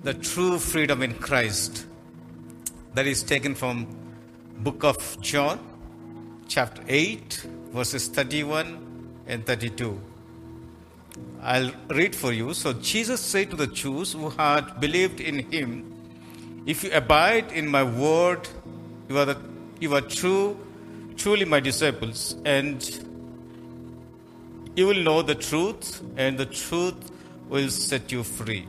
the true freedom in Christ. That is taken from book of John, chapter 8, verses 31 and 32. I'll read for you. So Jesus said to the Jews who had believed in him, If you abide in my word, you are, the, you are true, truly my disciples, and you will know the truth, and the truth will set you free.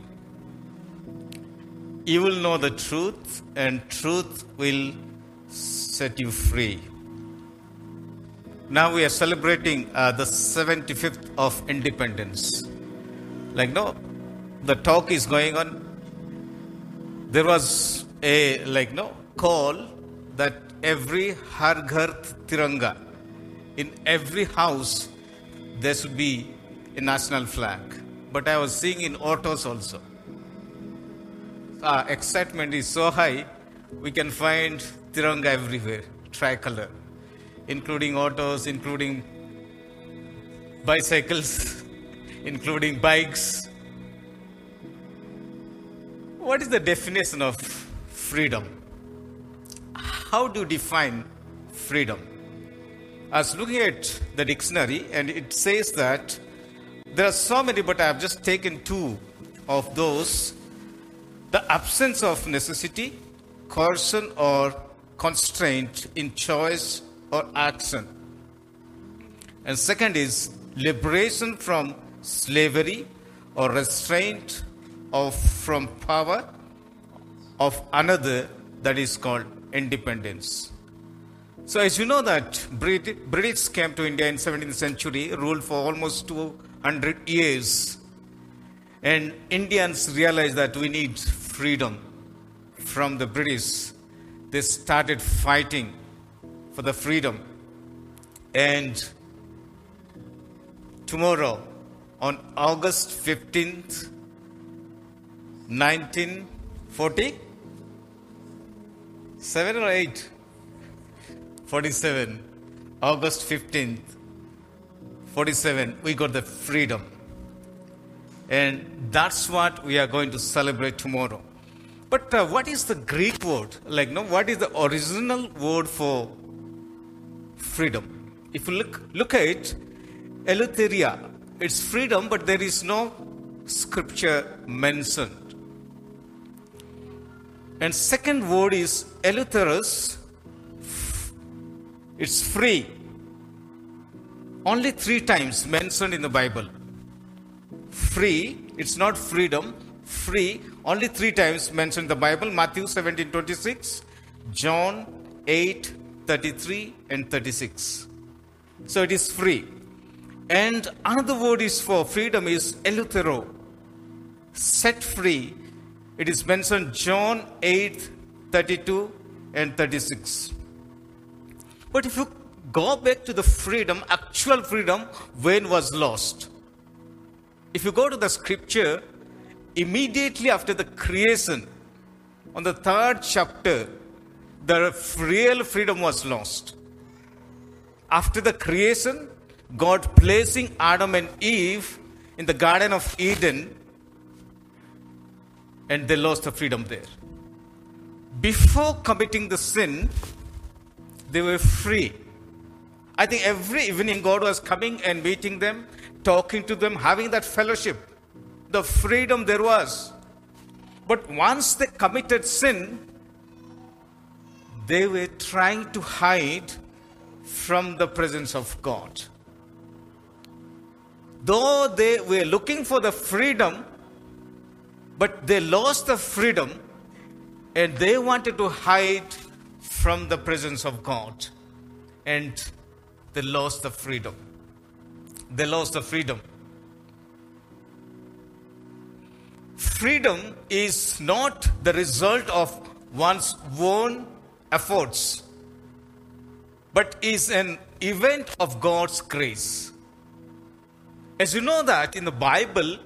You will know the truth, and truth will set you free. Now we are celebrating uh, the 75th of independence. Like, no, the talk is going on. There was a, like, no, call that every Har Tiranga, in every house, there should be a national flag. But I was seeing in autos also. Our excitement is so high, we can find Tiranga everywhere, tricolor, including autos, including bicycles, including bikes. What is the definition of freedom? How do you define freedom? I was looking at the dictionary and it says that there are so many, but I have just taken two of those. The absence of necessity, coercion, or constraint in choice or action. And second is liberation from slavery or restraint of from power of another that is called independence. So as you know that Brit- British came to India in 17th century, ruled for almost 200 years. And Indians realized that we need freedom from the British. They started fighting for the freedom. And tomorrow, on August 15th, 1947 or 8? 47. August 15th, 47, we got the freedom. And that's what we are going to celebrate tomorrow. But uh, what is the Greek word? Like, no, what is the original word for freedom? If you look, look at it, eleutheria, it's freedom, but there is no scripture mentioned. And second word is eleutherus, it's free. Only three times mentioned in the Bible. Free, it's not freedom, free, only three times mentioned in the Bible Matthew 17 26, John 8 33, and 36. So it is free. And another word is for freedom is eleuthero, set free. It is mentioned John 8 32 and 36. But if you go back to the freedom, actual freedom, when was lost? If you go to the scripture, immediately after the creation, on the third chapter, the real freedom was lost. After the creation, God placing Adam and Eve in the Garden of Eden, and they lost the freedom there. Before committing the sin, they were free. I think every evening God was coming and meeting them, talking to them, having that fellowship. The freedom there was. But once they committed sin, they were trying to hide from the presence of God. Though they were looking for the freedom, but they lost the freedom and they wanted to hide from the presence of God. And they lost the freedom. They lost the freedom. Freedom is not the result of one's own efforts, but is an event of God's grace. As you know that in the Bible,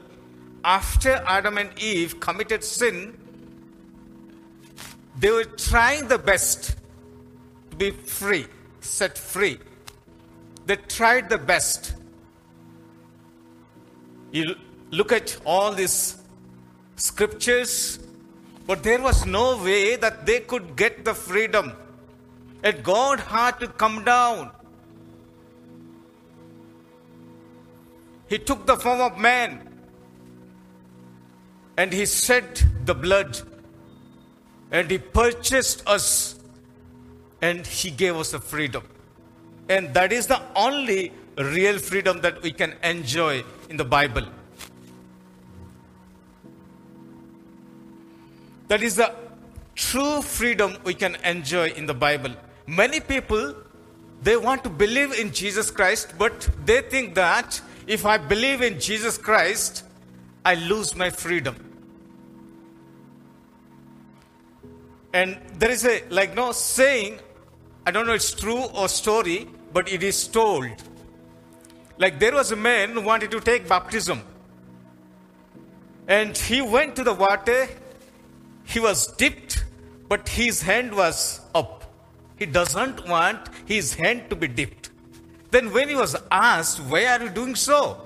after Adam and Eve committed sin, they were trying the best to be free, set free. They tried the best. You look at all these scriptures But there was no way that they could get the freedom. And God had to come down. He took the form of man and he shed the blood and he purchased us and he gave us the freedom. And that is the only real freedom that we can enjoy in the Bible. That is the true freedom we can enjoy in the Bible. Many people they want to believe in Jesus Christ, but they think that if I believe in Jesus Christ, I lose my freedom. And there is a like no saying, I don't know it's true or story, but it is told. Like there was a man who wanted to take baptism. And he went to the water, he was dipped, but his hand was up. He doesn't want his hand to be dipped. Then when he was asked, why are you doing so?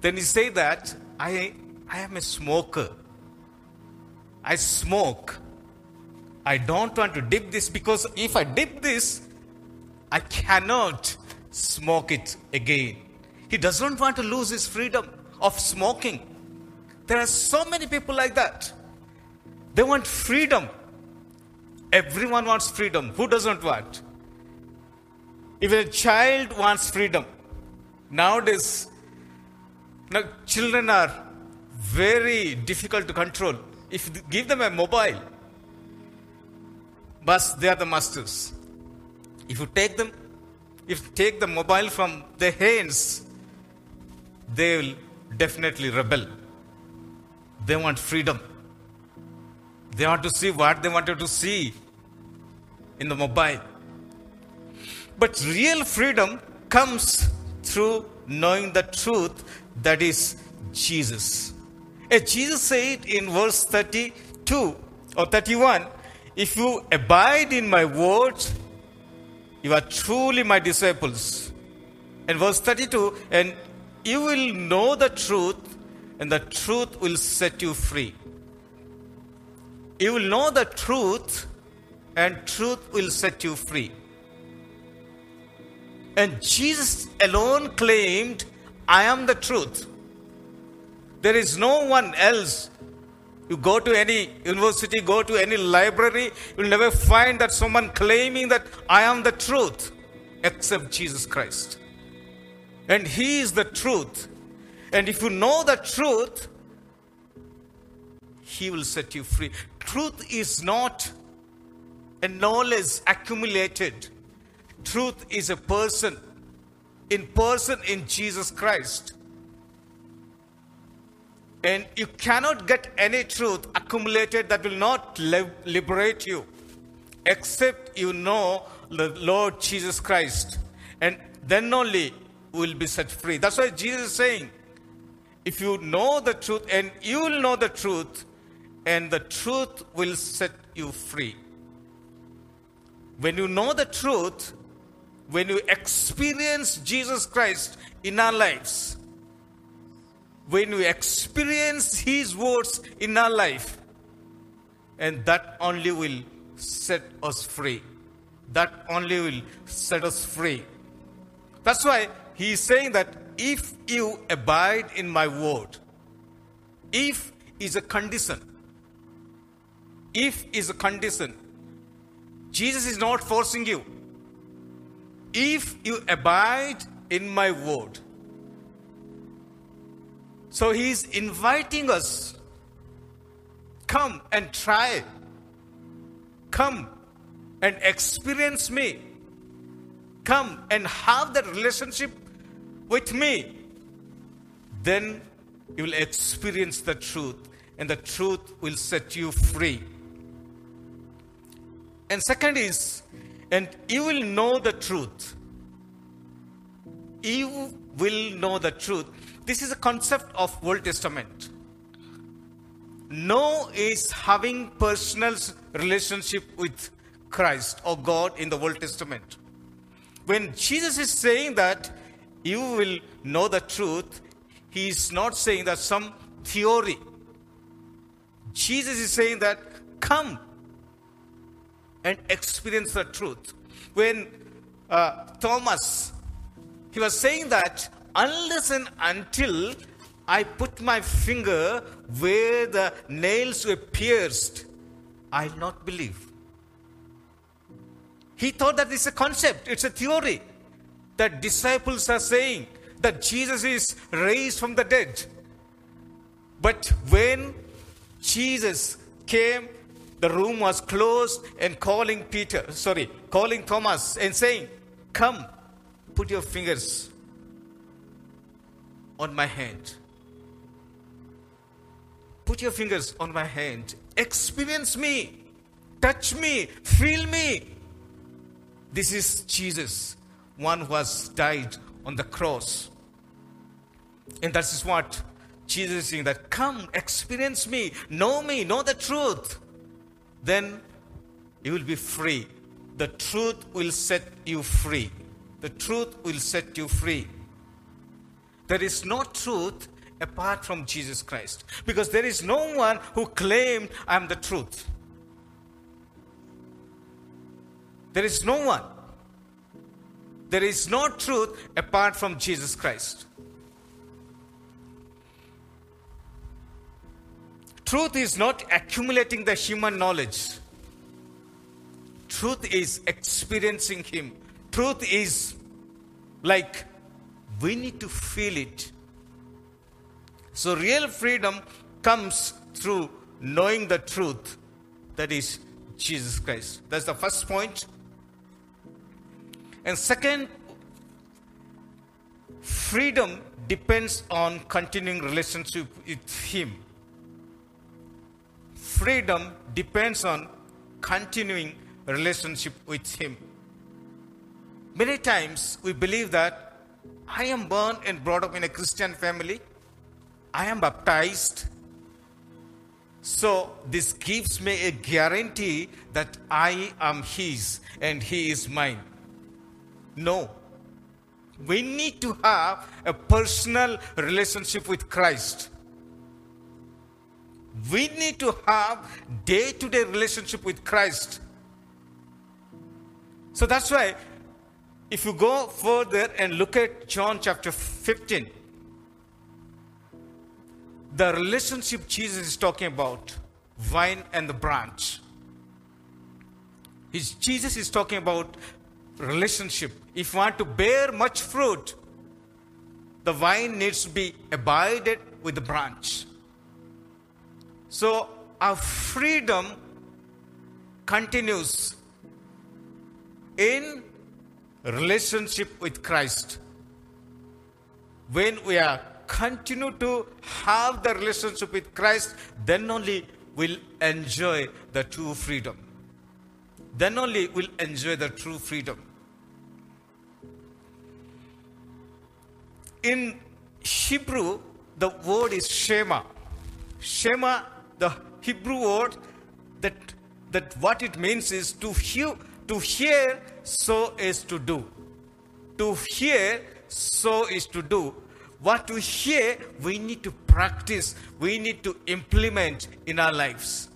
Then he said that I, I am a smoker. I smoke. I don't want to dip this because if I dip this, I cannot smoke it again. He doesn't want to lose his freedom of smoking. There are so many people like that. They want freedom. Everyone wants freedom. Who doesn't want? Even a child wants freedom. Nowadays, now children are very difficult to control. If you give them a mobile, but they are the masters. If you take them, if you take the mobile from their hands, they will definitely rebel. They want freedom. They want to see what they wanted to see in the mobile. But real freedom comes through knowing the truth that is Jesus. As Jesus said in verse 32 or 31, if you abide in my words, you are truly my disciples. And verse 32, and you will know the truth, and the truth will set you free. You will know the truth, and truth will set you free. And Jesus alone claimed, I am the truth. There is no one else. You go to any university, go to any library, you'll never find that someone claiming that I am the truth except Jesus Christ. And He is the truth. And if you know the truth, He will set you free. Truth is not a knowledge accumulated truth is a person, in person in Jesus Christ. And you cannot get any truth accumulated that will not liberate you except you know the Lord Jesus Christ. And then only will be set free. That's why Jesus is saying, if you know the truth, and you will know the truth, and the truth will set you free. When you know the truth, when you experience Jesus Christ in our lives, when we experience His words in our life, and that only will set us free. That only will set us free. That's why He is saying that if you abide in my word, if is a condition. If is a condition. Jesus is not forcing you if you abide in my word. So he's inviting us come and try. Come and experience me. Come and have that relationship with me. Then you will experience the truth, and the truth will set you free. And second is and you will know the truth. You will know the truth. This is a concept of Old Testament. Know is having personal relationship with Christ or God in the Old Testament. When Jesus is saying that you will know the truth, he is not saying that some theory. Jesus is saying that come and experience the truth. When uh, Thomas, he was saying that unless and until I put my finger where the nails were pierced, I'll not believe. He thought that it's a concept, it's a theory that disciples are saying that Jesus is raised from the dead. But when Jesus came, the room was closed and calling Peter, sorry, calling Thomas and saying, Come, put your fingers on my hand. Put your fingers on my hand. Experience me. Touch me. Feel me. This is Jesus, one who has died on the cross. And that is what Jesus is saying that come, experience me, know me, know the truth. Then you will be free. The truth will set you free. The truth will set you free. There is no truth apart from Jesus Christ because there is no one who claimed, I am the truth. There is no one. There is no truth apart from Jesus Christ. Truth is not accumulating the human knowledge. Truth is experiencing Him. Truth is like we need to feel it. So, real freedom comes through knowing the truth that is Jesus Christ. That's the first point. And second, freedom depends on continuing relationship with Him freedom depends on continuing relationship with Him. Many times we believe that I am born and brought up in a Christian family, I am baptized, so this gives me a guarantee that I am His and He is mine. No. We need to have a personal relationship with Christ we need to have day to day relationship with Christ. So that's why if you go further and look at John chapter 15, the relationship Jesus is talking about, vine and the branch. Jesus is talking about relationship. If you want to bear much fruit, the vine needs to be abided with the branch. So our freedom continues in relationship with Christ. When we are continue to have the relationship with Christ, then only we'll enjoy the true freedom. Then only we'll enjoy the true freedom. In Hebrew, the word is Shema. Shema the Hebrew word that that what it means is to hear to hear so is to do. To hear so is to do. What we hear, we need to practice, we need to implement in our lives.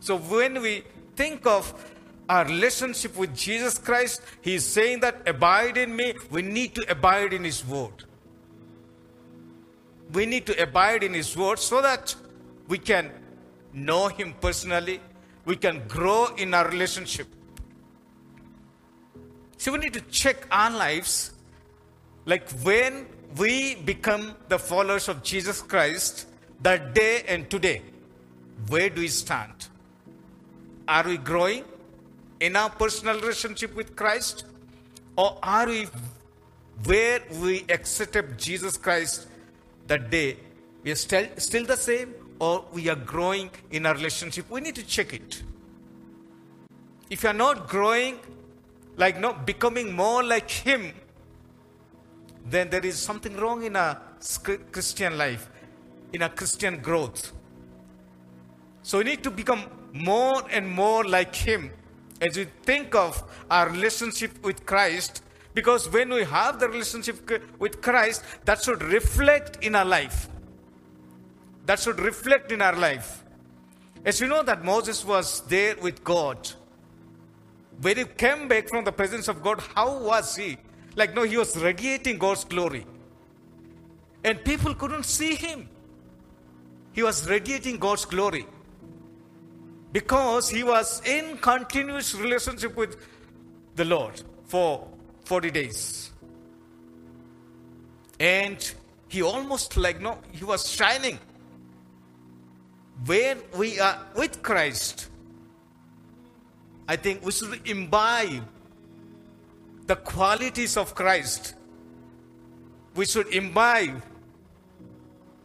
So when we think of our relationship with Jesus Christ, He is saying that abide in me, we need to abide in His word. We need to abide in His word so that we can know Him personally, we can grow in our relationship. So we need to check our lives like when we become the followers of Jesus Christ, that day and today, where do we stand? Are we growing in our personal relationship with Christ? Or are we where we accepted Jesus Christ that day? We are still, still the same or we are growing in our relationship, we need to check it. If you are not growing, like not becoming more like Him, then there is something wrong in our Christian life, in our Christian growth. So we need to become more and more like Him as we think of our relationship with Christ. Because when we have the relationship with Christ, that should reflect in our life that should reflect in our life. As you know that Moses was there with God. When he came back from the presence of God, how was he? Like, no, he was radiating God's glory. And people couldn't see him. He was radiating God's glory. Because he was in continuous relationship with the Lord for 40 days. And he almost like, no, he was shining. When we are with Christ, I think we should imbibe the qualities of Christ. We should imbibe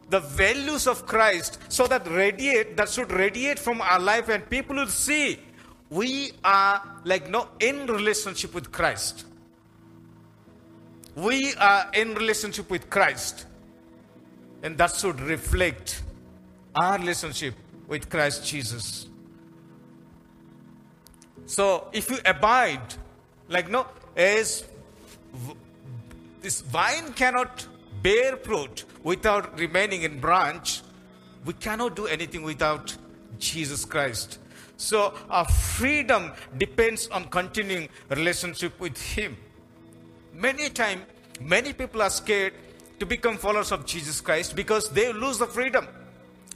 the values of Christ so that radiate that should radiate from our life and people will see we are like no in relationship with Christ. We are in relationship with Christ. And that should reflect our relationship with Christ Jesus. So if you abide, like no, as this vine cannot bear fruit without remaining in branch, we cannot do anything without Jesus Christ. So our freedom depends on continuing relationship with Him. Many times, many people are scared to become followers of Jesus Christ because they lose the freedom.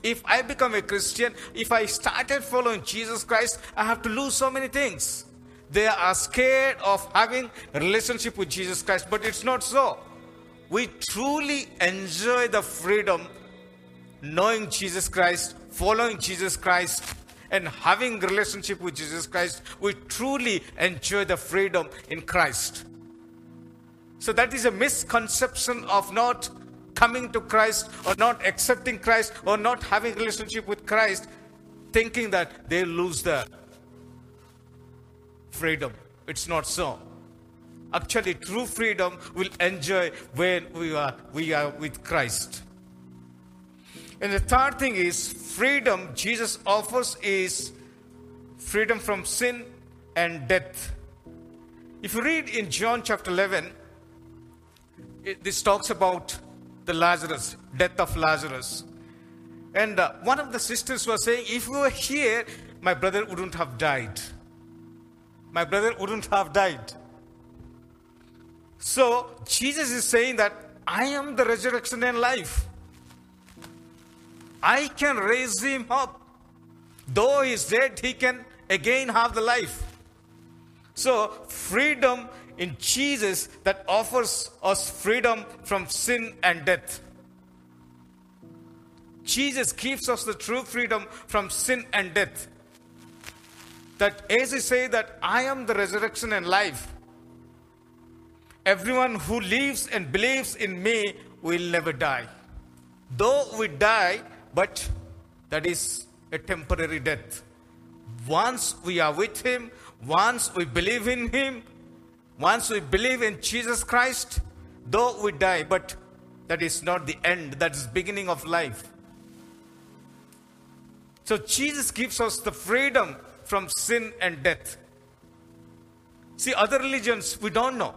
If I become a Christian, if I started following Jesus Christ, I have to lose so many things. They are scared of having relationship with Jesus Christ, but it's not so. We truly enjoy the freedom knowing Jesus Christ, following Jesus Christ, and having relationship with Jesus Christ. We truly enjoy the freedom in Christ. So that is a misconception of not coming to Christ or not accepting Christ or not having relationship with Christ, thinking that they lose the freedom. It's not so. Actually, true freedom will enjoy when we are, we are with Christ. And the third thing is freedom Jesus offers is freedom from sin and death. If you read in John chapter 11, it, this talks about the Lazarus, death of Lazarus. And uh, one of the sisters was saying, if you were here, my brother wouldn't have died. My brother wouldn't have died. So Jesus is saying that I am the resurrection and life. I can raise him up. Though he is dead, he can again have the life. So, freedom in Jesus that offers us freedom from sin and death. Jesus gives us the true freedom from sin and death. That as he say that I am the resurrection and life. Everyone who lives and believes in me will never die. Though we die, but that is a temporary death. Once we are with him, once we believe in him, once we believe in Jesus Christ, though we die, but that is not the end, that is beginning of life. So Jesus gives us the freedom from sin and death. See, other religions, we don't know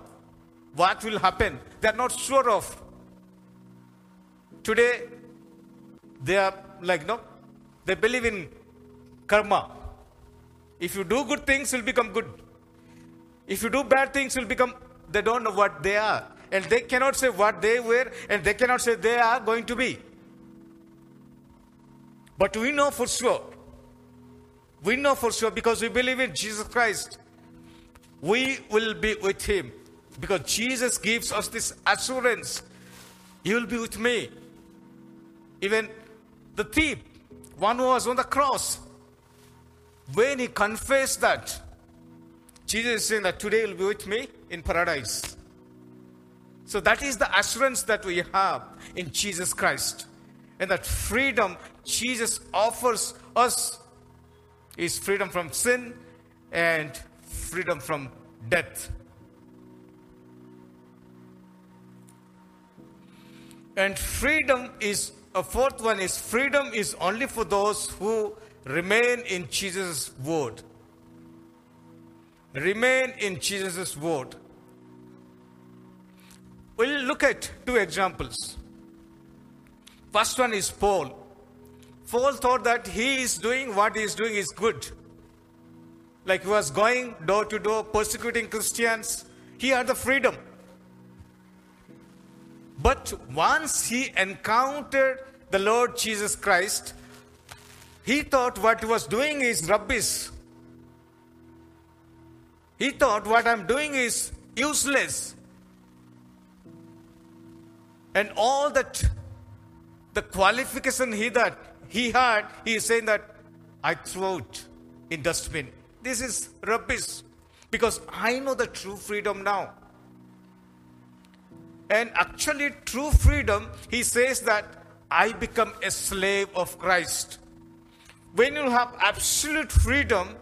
what will happen. They are not sure of. Today, they are like, no, they believe in karma. If you do good things, you'll become good. If you do bad things, you'll become, they don't know what they are. And they cannot say what they were, and they cannot say they are going to be. But we know for sure. We know for sure because we believe in Jesus Christ. We will be with Him because Jesus gives us this assurance. You will be with me. Even the thief, one who was on the cross, when he confessed that, Jesus is saying that today you'll be with me in paradise. So that is the assurance that we have in Jesus Christ. And that freedom Jesus offers us is freedom from sin and freedom from death. And freedom is a fourth one is freedom is only for those who remain in Jesus' word. Remain in Jesus' word. We'll look at two examples. First one is Paul. Paul thought that he is doing what he is doing is good. Like he was going door to door persecuting Christians. He had the freedom. But once he encountered the Lord Jesus Christ, he thought what he was doing is rubbish. He thought what I'm doing is useless. And all that, the qualification he that he had, he is saying that I throw it in dustbin. This is rubbish because I know the true freedom now. And actually, true freedom, he says that I become a slave of Christ. When you have absolute freedom,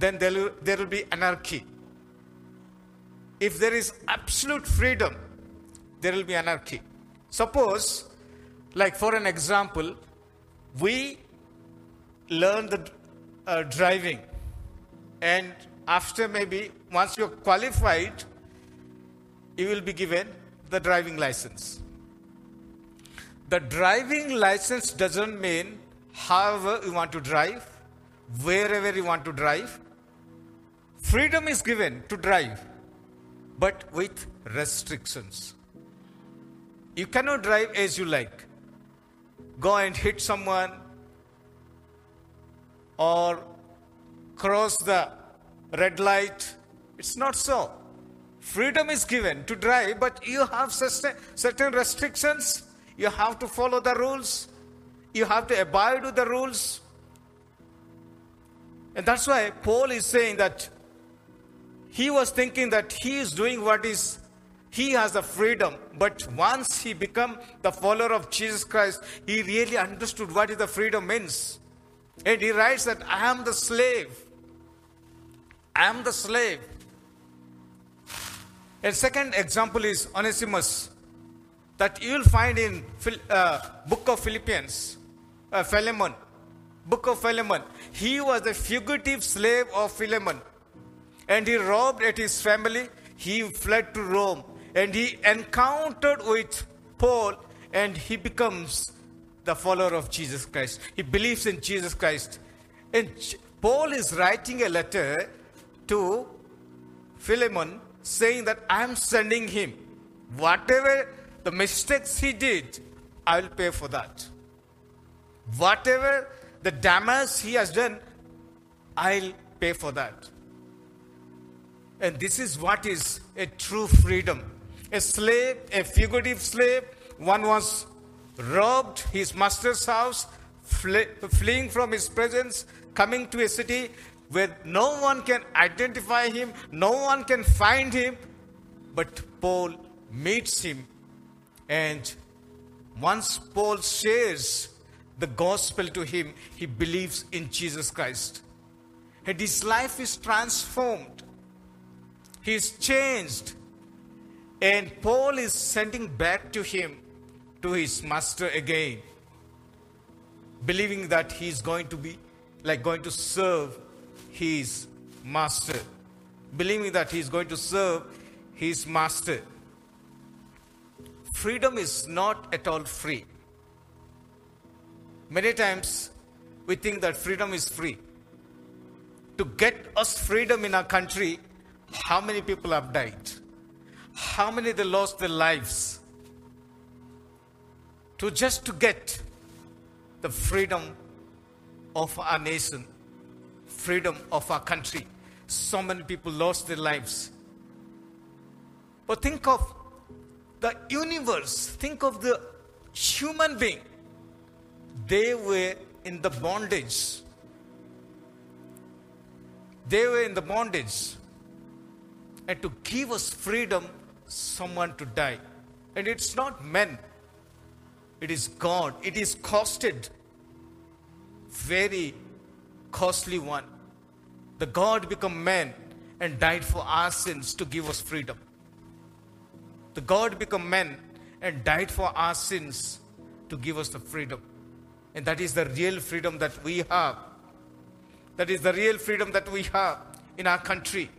then there will, there will be anarchy. If there is absolute freedom, there will be anarchy. Suppose, like for an example, we learn the uh, driving, and after maybe once you're qualified, you will be given the driving license. The driving license doesn't mean however you want to drive, wherever you want to drive. Freedom is given to drive, but with restrictions. You cannot drive as you like. Go and hit someone or cross the red light. It's not so. Freedom is given to drive, but you have certain restrictions. You have to follow the rules. You have to abide with the rules. And that's why Paul is saying that he was thinking that he is doing what is he has the freedom. But once he become the follower of jesus christ he really understood what is the freedom means. And he writes that i am the slave. I am the slave. A second example is onesimus that you will find in uh, book of philippians uh, philemon. Book of philemon. He was a fugitive slave of philemon and he robbed at his family he fled to rome and he encountered with Paul and he becomes the follower of Jesus Christ. He believes in Jesus Christ. And Paul is writing a letter to Philemon saying that I am sending him. Whatever the mistakes he did, I will pay for that. Whatever the damage he has done, I'll pay for that. And this is what is a true freedom a slave, a fugitive slave. One was robbed his master's house, fleeing from his presence, coming to a city where no one can identify him, no one can find him. But Paul meets him, and once Paul shares the gospel to him, he believes in Jesus Christ. And his life is transformed. He is changed. And Paul is sending back to him, to his master again, believing that he's going to be like going to serve his master, believing that he's going to serve his master. Freedom is not at all free. Many times we think that freedom is free. To get us freedom in our country, how many people have died? how many they lost their lives to just to get the freedom of our nation, freedom of our country. So many people lost their lives. But think of the universe, think of the human being. They were in the bondage. They were in the bondage. And to give us freedom, someone to die. And it's not men, it is God. It is costed. Very costly one. The God became man and died for our sins to give us freedom. The God became man and died for our sins to give us the freedom. And that is the real freedom that we have. That is the real freedom that we have in our country.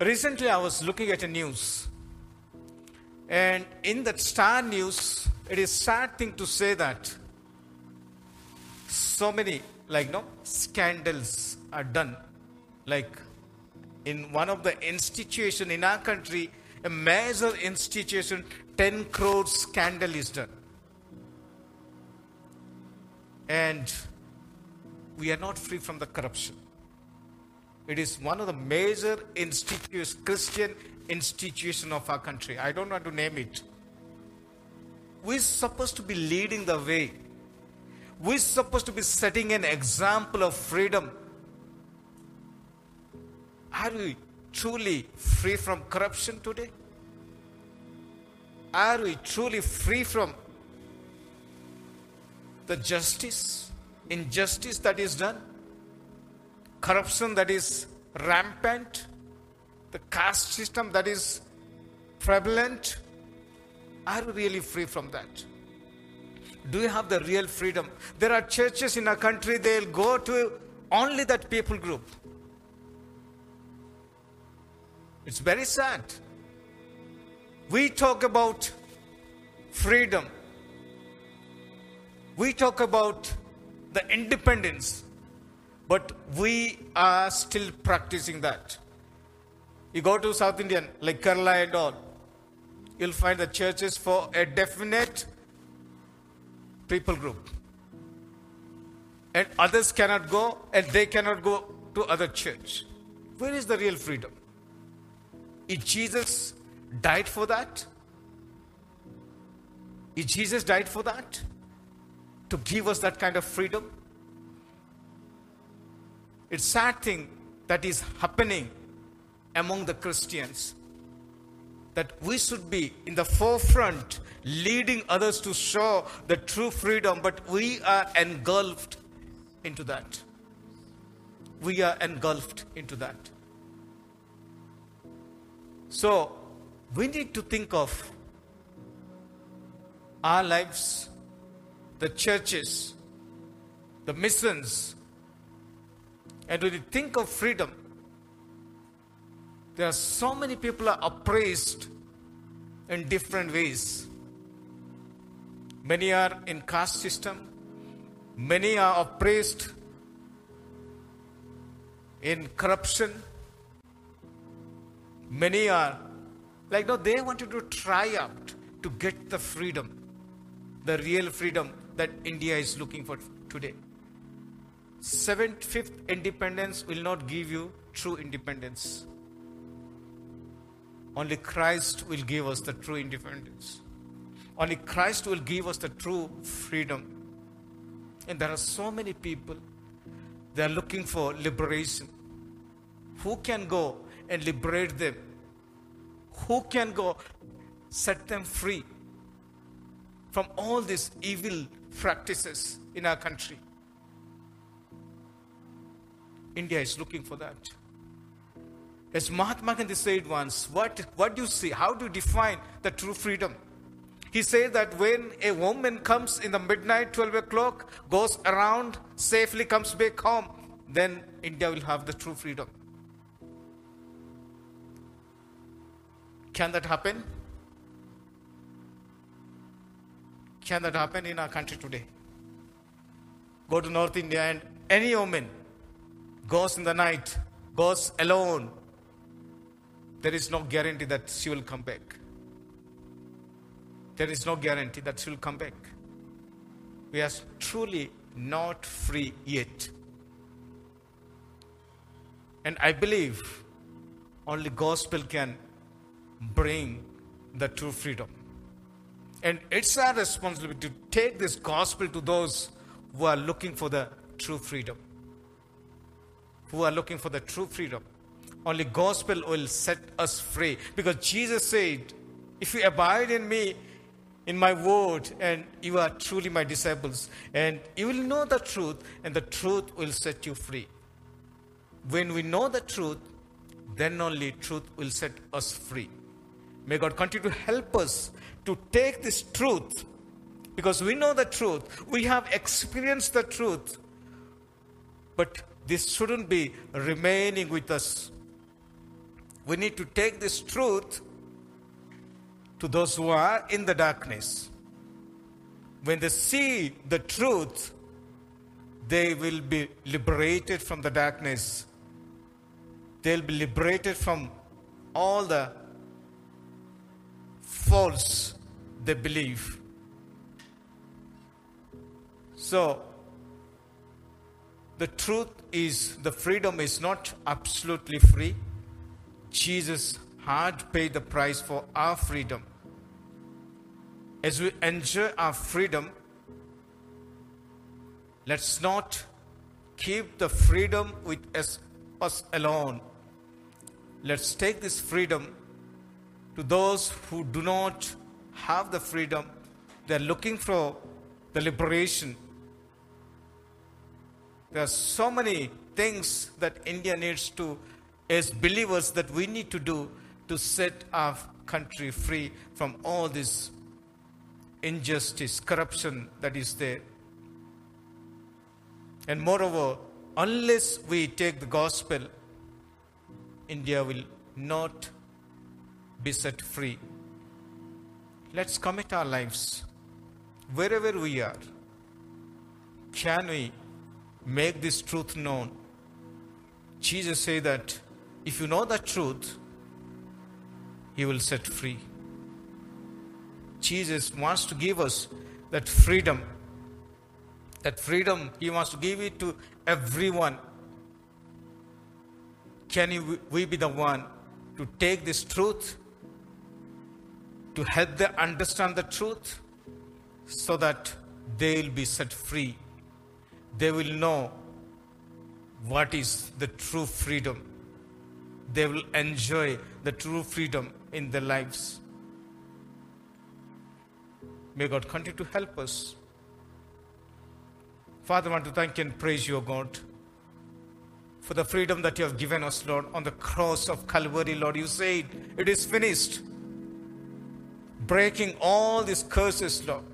Recently, I was looking at a news, And in that Star News, it is sad thing to say that so many like no scandals are done. Like in one of the institution in our country, a major institution, 10 crore scandal is done. And we are not free from the corruption. It is one of the major institutions, Christian institution of our country. I don't want to name it. We're supposed to be leading the way. We're supposed to be setting an example of freedom. Are we truly free from corruption today? Are we truly free from the justice, injustice that is done? Corruption that is rampant? The caste system that is prevalent? Are we really free from that? Do you have the real freedom? There are churches in our country, they'll go to only that people group. It's very sad. We talk about freedom. We talk about the independence, but we are still practicing that. You go to South Indian, like Kerala and all, you'll find the churches for a definite people group. And others cannot go, and they cannot go to other church. Where is the real freedom? Is Jesus died for that? Is Jesus died for that? To give us that kind of freedom? It's sad thing that is happening among the Christians that we should be in the forefront leading others to show the true freedom but we are engulfed into that. We are engulfed into that. So, we need to think of our lives, the churches, the missions, and when you think of freedom, there are so many people are oppressed in different ways. Many are in caste system, many are oppressed in corruption, Many are like, no, they wanted to try out to get the freedom, the real freedom that India is looking for today. Seventh, fifth independence will not give you true independence. Only Christ will give us the true independence. Only Christ will give us the true freedom. And there are so many people, they are looking for liberation. Who can go and liberate them. Who can go set them free from all these evil practices in our country? India is looking for that. As Mahatma Gandhi said once, what, what do you see? How do you define the true freedom? He said that when a woman comes in the midnight, 12 o'clock, goes around, safely comes back home, then India will have the true freedom. Can that happen? Can that happen in our country today? Go to North India and any woman goes in the night, goes alone, there is no guarantee that she will come back. There is no guarantee that she will come back. We are truly not free yet. And I believe only gospel can bring the true freedom. And it's our responsibility to take this gospel to those who are looking for the true freedom. Who are looking for the true freedom. Only gospel will set us free. Because Jesus said, If you abide in me, in my word, and you are truly my disciples, and you will know the truth, and the truth will set you free. When we know the truth, then only truth will set us free. May God continue to help us to take this truth because we know the truth. We have experienced the truth. But this shouldn't be remaining with us. We need to take this truth to those who are in the darkness. When they see the truth, they will be liberated from the darkness. They'll be liberated from all the false they believe. So, the truth is, the freedom is not absolutely free. Jesus had paid the price for our freedom. As we enjoy our freedom, let's not keep the freedom with us, us alone. Let's take this freedom to those who do not have the freedom. They're looking for the liberation. There are so many things that India needs to, as believers, that we need to do to set our country free from all this injustice, corruption that is there. And moreover, unless we take the gospel, India will not be set free. Let's commit our lives wherever we are. Can we make this truth known? Jesus said that if you know the truth, he will set free. Jesus wants to give us that freedom. That freedom, He wants to give it to everyone. Can we be the one to take this truth, to help them understand the truth, so that they will be set free? They will know what is the true freedom. They will enjoy the true freedom in their lives. May God continue to help us. Father, I want to thank and praise you, God, for the freedom that you have given us, Lord, on the cross of Calvary, Lord. You said, It is finished. Breaking all these curses, Lord.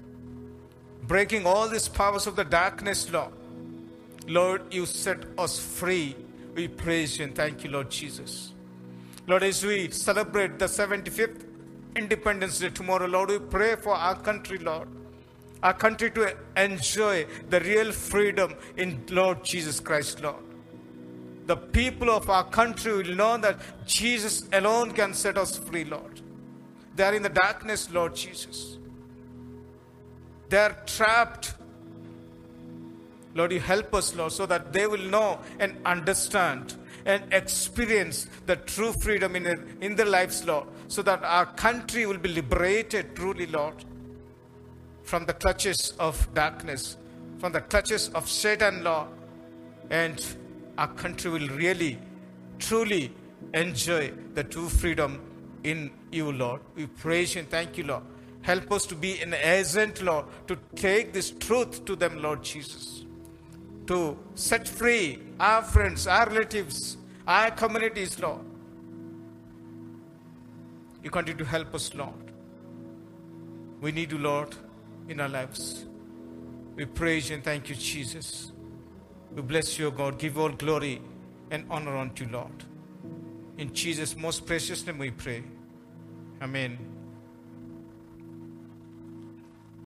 Breaking all these powers of the darkness, Lord. Lord, you set us free. We praise you and thank you, Lord Jesus. Lord, as we celebrate the 75th Independence Day tomorrow, Lord, we pray for our country, Lord. Our country to enjoy the real freedom in Lord Jesus Christ, Lord. The people of our country will know that Jesus alone can set us free, Lord. They are in the darkness, Lord Jesus. They are trapped. Lord, you help us, Lord, so that they will know and understand and experience the true freedom in, their, in their lives, Lord, so that our country will be liberated truly, Lord, from the clutches of darkness, from the clutches of Satan, Lord, and our country will really, truly enjoy the true freedom in you, Lord. We praise you and thank you, Lord. Help us to be an agent, Lord, to take this truth to them, Lord Jesus to set free our friends, our relatives, our communities, Lord. You continue to help us, Lord. We need you, Lord, in our lives. We praise and thank you, Jesus. We bless you, God. Give all glory and honor unto you, Lord. In Jesus' most precious name we pray. Amen.